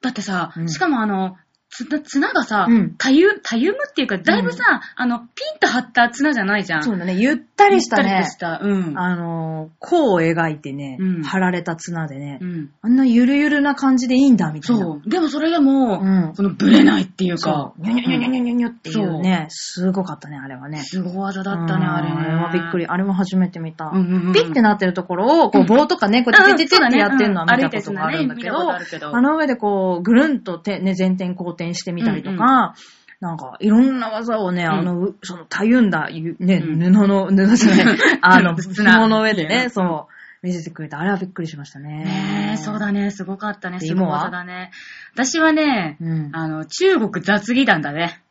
[SPEAKER 1] だってさ、
[SPEAKER 2] うん
[SPEAKER 1] しかもあの、綱、綱がさ
[SPEAKER 2] うん、
[SPEAKER 1] たゆ、たゆむっていうか、だいぶさ、あの、ピンと張った綱じゃないじゃん。
[SPEAKER 2] そうだね、ゆったりしたね
[SPEAKER 1] ゆったりと、した。うん。
[SPEAKER 2] あのー、弧を描いてね
[SPEAKER 1] うん、
[SPEAKER 2] 張られた綱でね
[SPEAKER 1] う、ん。
[SPEAKER 2] あんなゆるゆるな感じでいいんだ、みたいな。
[SPEAKER 1] そう。でもそれでも、
[SPEAKER 2] うん
[SPEAKER 1] その、ブレないっていうか
[SPEAKER 2] そ、う。ニョニョニョニョニョニョニョっていうね、すごかったね、あれはね。
[SPEAKER 1] すご技だったね、あれね。
[SPEAKER 2] うんあれはびっくり。あれも初めて見た。
[SPEAKER 1] うんうんうん
[SPEAKER 2] ピッてなってるところを、こう棒とかね、こうやってテテテってやってるのは見たことがあるんだけど
[SPEAKER 1] あ
[SPEAKER 2] の上でこう、ぐるんとて、ね、前転後転してみたりとか、なんか、いろんな技をね、あの、うその、たゆんだ、ゆね、
[SPEAKER 1] うん
[SPEAKER 2] 布の、布じゃない、あの、
[SPEAKER 1] 砂
[SPEAKER 2] 紐の上で
[SPEAKER 1] うん
[SPEAKER 2] ね、そう、見せてくれた。あれはびっくりしましたね。
[SPEAKER 1] ねえ、そうだね、すごかったね、ごい
[SPEAKER 2] です今は
[SPEAKER 1] 技だね。私はね、
[SPEAKER 2] うん。
[SPEAKER 1] あの、中国雑技団だね。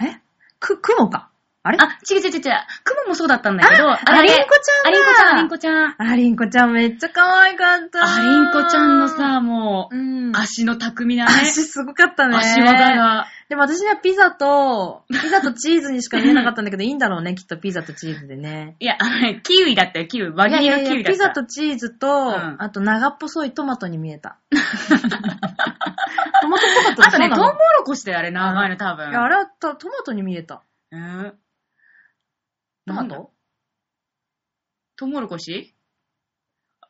[SPEAKER 2] え？く、雲かあれ？
[SPEAKER 1] あ、違う違う違う違う。雲もそうだったんだけど、
[SPEAKER 2] あ
[SPEAKER 1] れね
[SPEAKER 2] ありんこちゃんだ
[SPEAKER 1] ありんこちゃん、ありんこちゃん。
[SPEAKER 2] ありんこちゃんめっちゃ可愛かった。
[SPEAKER 1] ありんこちゃんのさ、もう、
[SPEAKER 2] うん。
[SPEAKER 1] 足の巧みなね、
[SPEAKER 2] 足すごかったね。
[SPEAKER 1] 足技が。
[SPEAKER 2] でも私にはピザと、ピザとチーズにしか見えなかったんだけど、いいんだろうね、きっとピザとチーズでね。
[SPEAKER 1] いや、あのね、キウイだったよ、キウイ。輪切りのキウイだった。
[SPEAKER 2] ピザとチーズと、
[SPEAKER 1] ん
[SPEAKER 2] あと長っぽそいトマトに見えた。トマトっぽかった
[SPEAKER 1] あとね、トウモロコシだよ、あれ、長いの多分。
[SPEAKER 2] いや、あれはトトマトに見えた。
[SPEAKER 1] なんだ？
[SPEAKER 2] ト
[SPEAKER 1] ト？ウモロコシ？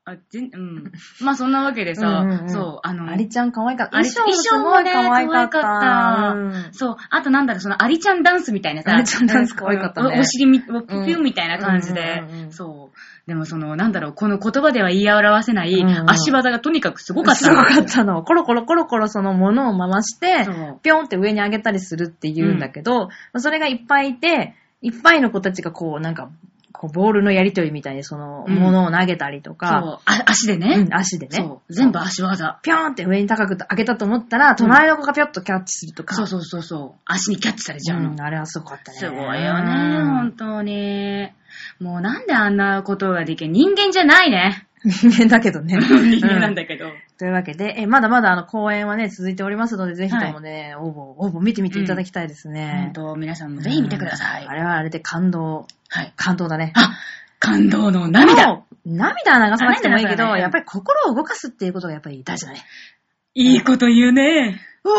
[SPEAKER 1] あ、全、うん。まあそんなわけでさ、
[SPEAKER 2] うんうんうん。
[SPEAKER 1] そう、あの、
[SPEAKER 2] アリちゃん可愛かった。衣装もすごい可愛かった。
[SPEAKER 1] そう、あとなんだろう、そのアリちゃんダンスみたいなさ、
[SPEAKER 2] アリちゃんダンス可愛かったね。
[SPEAKER 1] うんおお尻み、おピュンみたいな感じで。
[SPEAKER 2] うんうんうんう、ん。
[SPEAKER 1] そう。でもその、なんだろう、この言葉では言い表せない
[SPEAKER 2] うん。うん
[SPEAKER 1] 足技がとにかくすごかった
[SPEAKER 2] すごかったの。コロコロコロコロそのものを回してぴょんって上に上げたりするって言うんだけど、それがいっぱいいて、いっぱいの子たちがこう、なんか、こうボールのやりとりみたいにその、
[SPEAKER 1] うん
[SPEAKER 2] ものを投げたりと
[SPEAKER 1] そう
[SPEAKER 2] か、
[SPEAKER 1] あ足でね。
[SPEAKER 2] うん足でね。
[SPEAKER 1] そう。全部足技。
[SPEAKER 2] ぴょんって上に高く上げたと思ったら、隣の子がぴょっとキャッチするとか。
[SPEAKER 1] そうそうそうそう。足にキャッチされちゃうの。
[SPEAKER 2] うんあれはすごかったね。
[SPEAKER 1] すごいよね、本当に。もうなんであんなことができる人間じゃないね。
[SPEAKER 2] 人 間だけどね。
[SPEAKER 1] 人間なんだけど。
[SPEAKER 2] というわけで、えまだまだあの公演はね、続いておりますので、ぜひともね、応募、応募見てみていただきたいですね
[SPEAKER 1] 本。当、皆さんもぜひ見てください。
[SPEAKER 2] うんあれはあれで感動、
[SPEAKER 1] はい。
[SPEAKER 2] 感動だね。
[SPEAKER 1] あ、感動の涙。
[SPEAKER 2] 涙は流さなくてもいいけど、やっぱり心を動かすっていうことがやっぱり大事だね。
[SPEAKER 1] いいこと言うね。
[SPEAKER 2] うお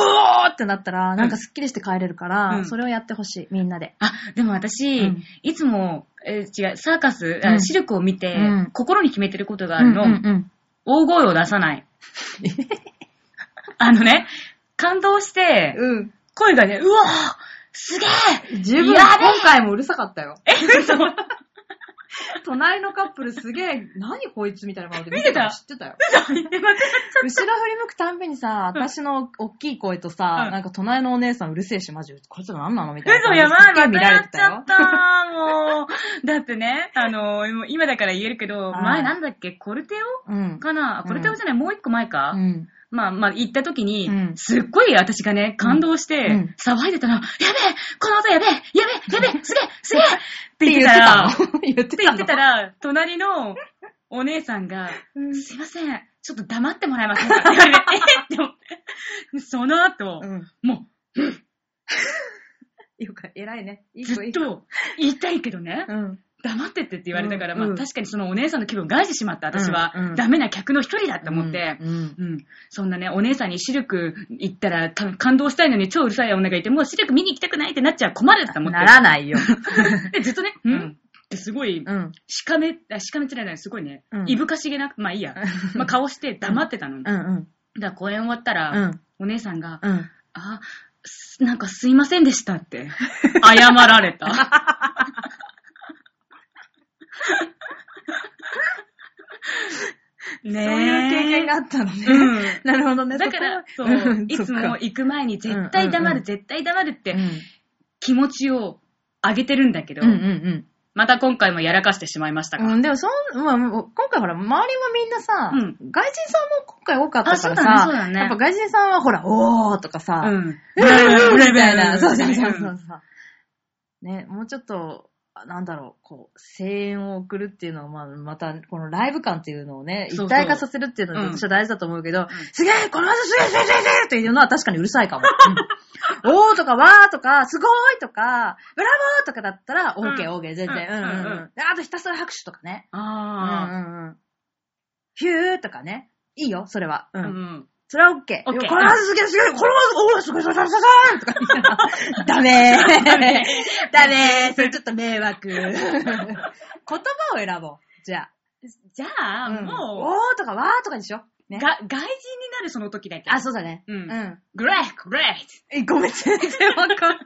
[SPEAKER 2] ーってなったら、なんかスッキリして帰れるから、
[SPEAKER 1] うん。
[SPEAKER 2] それをやってほしい、みんなで。
[SPEAKER 1] あ、でも私、
[SPEAKER 2] うん。
[SPEAKER 1] いつも、えー違う、サーカス、あ
[SPEAKER 2] うん。
[SPEAKER 1] シルクを見て、
[SPEAKER 2] うん。
[SPEAKER 1] 心に決めてることがあるの、
[SPEAKER 2] うんうんうん。
[SPEAKER 1] 大声を出さない。あのね、感動して、
[SPEAKER 2] うん。
[SPEAKER 1] 声がね、うわーすげえ
[SPEAKER 2] 十分、
[SPEAKER 1] やべえ
[SPEAKER 2] 今回もうるさかったよ。
[SPEAKER 1] え、嘘
[SPEAKER 2] 隣のカップルすげえ、何こいつみたいな顔で
[SPEAKER 1] 見てた。
[SPEAKER 2] の知ってたよ。後ろ振り向くたんびにさ、私の大きい声とさ、
[SPEAKER 1] うん。
[SPEAKER 2] なんか隣のお姉さんうるせえし、マジ、こいつら何なのみたいな。
[SPEAKER 1] 嘘やばい、またやっ
[SPEAKER 2] 見られてたよ。
[SPEAKER 1] ちゃったもう。だってね、あの、今だから言えるけど、
[SPEAKER 2] はい。
[SPEAKER 1] 前なんだっけ、コルテ
[SPEAKER 2] うん。
[SPEAKER 1] オ。かな、
[SPEAKER 2] うん
[SPEAKER 1] コルテオじゃない、もう一個前か、
[SPEAKER 2] うん。
[SPEAKER 1] まあまあ行った時に、
[SPEAKER 2] うん。
[SPEAKER 1] すっごい私がね、感動して、
[SPEAKER 2] うん。
[SPEAKER 1] 騒いでたら、やべえこの音やべえやべえやべえすげえすげえって言ってたら、
[SPEAKER 2] 言 って
[SPEAKER 1] 言ってたら、隣のお姉さんが、
[SPEAKER 2] うん。
[SPEAKER 1] すいません、ちょっと黙ってもらえませんかって言われて、え って思って。その後、
[SPEAKER 2] うん。
[SPEAKER 1] も
[SPEAKER 2] よか、偉いね。
[SPEAKER 1] ずっと言いたいけどね、
[SPEAKER 2] うん。
[SPEAKER 1] 黙ってってって言われたから、
[SPEAKER 2] うんうん
[SPEAKER 1] まあ確かにそのお姉さんの気分を害してしまった私は、
[SPEAKER 2] うんうん
[SPEAKER 1] ダメな客の一人だって思って、
[SPEAKER 2] うん。
[SPEAKER 1] うん。そんなね、お姉さんにシルク行ったらた感動したいのに超うるさい女がいて、もうシルク見に行きたくないってなっちゃう困るって思って。
[SPEAKER 2] ならないよ。
[SPEAKER 1] で、ずっとね、
[SPEAKER 2] うん
[SPEAKER 1] うんってすごい、
[SPEAKER 2] うん。
[SPEAKER 1] しかめ、あ、しかめつれない、すごいね、
[SPEAKER 2] うん
[SPEAKER 1] いぶかしげな、まあいいや。まあ顔して黙ってたの。
[SPEAKER 2] う
[SPEAKER 1] だか
[SPEAKER 2] んうん。
[SPEAKER 1] ら公演終わったら、
[SPEAKER 2] うん。
[SPEAKER 1] お姉さんが、
[SPEAKER 2] うん。
[SPEAKER 1] あ、すなんかすいませんでしたって、謝られた。ねえ
[SPEAKER 2] そういう経験があったのね。
[SPEAKER 1] うん。
[SPEAKER 2] なるほどね。
[SPEAKER 1] だから、そう、いつも行く前に絶対黙る、
[SPEAKER 2] うんうんうん
[SPEAKER 1] 絶対黙るって
[SPEAKER 2] うん
[SPEAKER 1] 気持ちを上げてるんだけど、
[SPEAKER 2] うんうん
[SPEAKER 1] また今回もやらかしてしまいましたか。
[SPEAKER 2] うん。うん、でもそん、まあ、今回ほら、周りもみんなさ、
[SPEAKER 1] うん
[SPEAKER 2] 外人さんも今回多かったからさ、
[SPEAKER 1] あそうだねそうだね
[SPEAKER 2] やっぱ外人さんはほら、おーとかさ、
[SPEAKER 1] うん。
[SPEAKER 2] うん、みたいな、
[SPEAKER 1] うん
[SPEAKER 2] そうそうそうそう。ね、もうちょっと、あなんだろう、こう、声援を送るっていうのは、まあ、また、このライブ感っていうのをね、一体化させるっていうの
[SPEAKER 1] うん
[SPEAKER 2] が私は大事だと思うけど、すげえこの後すげえすげえすげえっていうのは確かにうるさいかも。うん、おーとかわーとか、すごいとか、ブラボーとかだったら、オーケー
[SPEAKER 1] うん
[SPEAKER 2] オーケー、全然。
[SPEAKER 1] ううんうん
[SPEAKER 2] うんあとひたすら拍手とかね。うん
[SPEAKER 1] あ
[SPEAKER 2] うんうん。ヒューとかね。いいよ、それは。う。
[SPEAKER 1] あ。うんん。
[SPEAKER 2] それは OK。
[SPEAKER 1] オッケー
[SPEAKER 2] これはすげえすげえ、これは、おーすごいすごいすごいすごいとか言ったら、ダメー。ダメー。ダメー。それちょっと迷惑。言葉を選ぼう。じゃ
[SPEAKER 1] じゃ
[SPEAKER 2] あ。
[SPEAKER 1] あ、
[SPEAKER 2] うん
[SPEAKER 1] も
[SPEAKER 2] おーとかわーとかでしょ。
[SPEAKER 1] う、
[SPEAKER 2] ね。
[SPEAKER 1] が、外人になるその時だけ。
[SPEAKER 2] あ、そうだね。
[SPEAKER 1] うん
[SPEAKER 2] うん。
[SPEAKER 1] グレート、グレート。
[SPEAKER 2] え、ごめん、全然わかんない。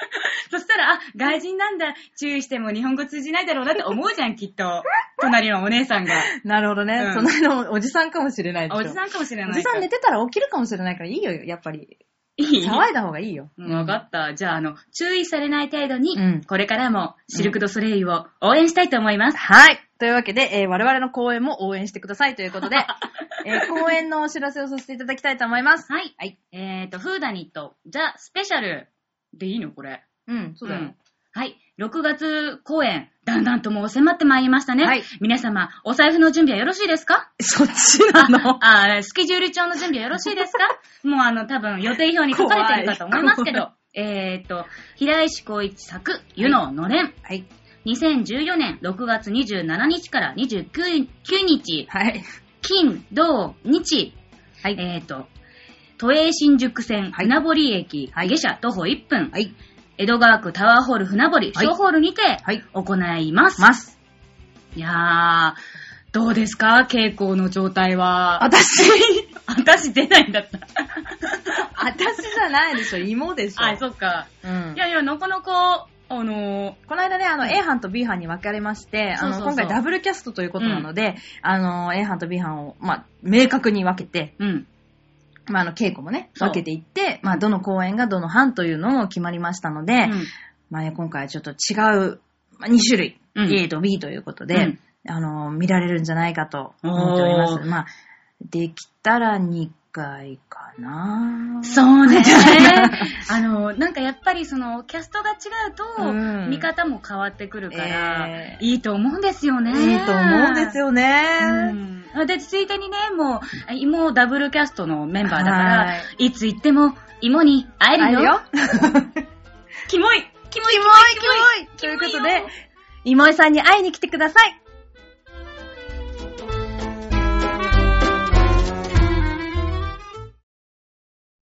[SPEAKER 1] そしたら、あ、外人なんだ、注意しても日本語通じないだろうなって思うじゃん、きっと。隣のお姉さんが。
[SPEAKER 2] なるほどね。
[SPEAKER 1] うん
[SPEAKER 2] 隣のおじさんかもしれないでしょ。
[SPEAKER 1] おじさんかもしれない
[SPEAKER 2] お。じさん寝てたら起きるかもしれないからいいよ、やっぱり。
[SPEAKER 1] いい？
[SPEAKER 2] 騒いだ方がいいよ。
[SPEAKER 1] うんわかった。じゃあ、あの、注意されない程度に、
[SPEAKER 2] うん
[SPEAKER 1] これからもシルク・ド・ソレイユを応援したいと思います。
[SPEAKER 2] はい。というわけで、えー我々の公演も応援してくださいということで、えー 公演のお知らせをさせていただきたいと思います。
[SPEAKER 1] はい。
[SPEAKER 2] はい。
[SPEAKER 1] えっ、と、フーダニット、ザ・スペシャルでいいの？これ。
[SPEAKER 2] うん、そうだよ。
[SPEAKER 1] んはい。6月公演、だんだんともう迫ってまいりましたね。
[SPEAKER 2] はい
[SPEAKER 1] 皆様、お財布の準備はよろしいですか？
[SPEAKER 2] そっちなの？
[SPEAKER 1] あ、スケジュール帳の準備はよろしいですか？もうあの、多分予定表に書かれてるかと思いますけど、えっ、と、平石光一作、湯ののれん。
[SPEAKER 2] はい。
[SPEAKER 1] 2014年6月27日から29日、
[SPEAKER 2] はい。
[SPEAKER 1] 金、土、日、
[SPEAKER 2] はい。
[SPEAKER 1] えっ、と、都営新宿線、
[SPEAKER 2] はい
[SPEAKER 1] 船堀駅、
[SPEAKER 2] はい
[SPEAKER 1] 下車徒歩1分、
[SPEAKER 2] はい。
[SPEAKER 1] 江戸川区タワーホール船堀、
[SPEAKER 2] はい
[SPEAKER 1] 小ホールにて
[SPEAKER 2] はい。
[SPEAKER 1] 行います。
[SPEAKER 2] ます。
[SPEAKER 1] いやー、どうですか？稽古の状態は。
[SPEAKER 2] 私？
[SPEAKER 1] 私出ないんだった。
[SPEAKER 2] 私じゃないでしょ、芋でしょ。
[SPEAKER 1] あ、そっか。
[SPEAKER 2] うん
[SPEAKER 1] い。やいや、なかなか、あの
[SPEAKER 2] この間ね、あの、A 班と B 班に分かれまして、あの、
[SPEAKER 1] そうそうそう
[SPEAKER 2] 今回ダブルキャストということなので、あの、A 班と B 班を、まあ、明確に分けて、
[SPEAKER 1] ー、うん。
[SPEAKER 2] まあ、あの、稽古もね、分けていって、まあ、どの公演がどの班というのも決まりましたので、
[SPEAKER 1] うん。
[SPEAKER 2] まあね、今回はちょっと違う、まあ、2種類、
[SPEAKER 1] うん。
[SPEAKER 2] A と B ということで、
[SPEAKER 1] うん。
[SPEAKER 2] あの、見られるんじゃないかと思っております。まあ、できたら2回かな
[SPEAKER 1] そうね。あの、なんかやっぱりその、キャストが違うと、
[SPEAKER 2] うん
[SPEAKER 1] 見方も変わってくるから、
[SPEAKER 2] え
[SPEAKER 1] いいと思うんですよね。
[SPEAKER 2] いいと思うんです
[SPEAKER 1] よ。
[SPEAKER 2] よね。
[SPEAKER 1] うん。で、ついでにね、もう、芋ダブルキャストのメンバーだか
[SPEAKER 2] は
[SPEAKER 1] ら、いつ行っても芋に会えるよ。
[SPEAKER 2] あるよ。
[SPEAKER 1] キモいキモい
[SPEAKER 2] キモいキモいということで、今井さんに会いに来てください。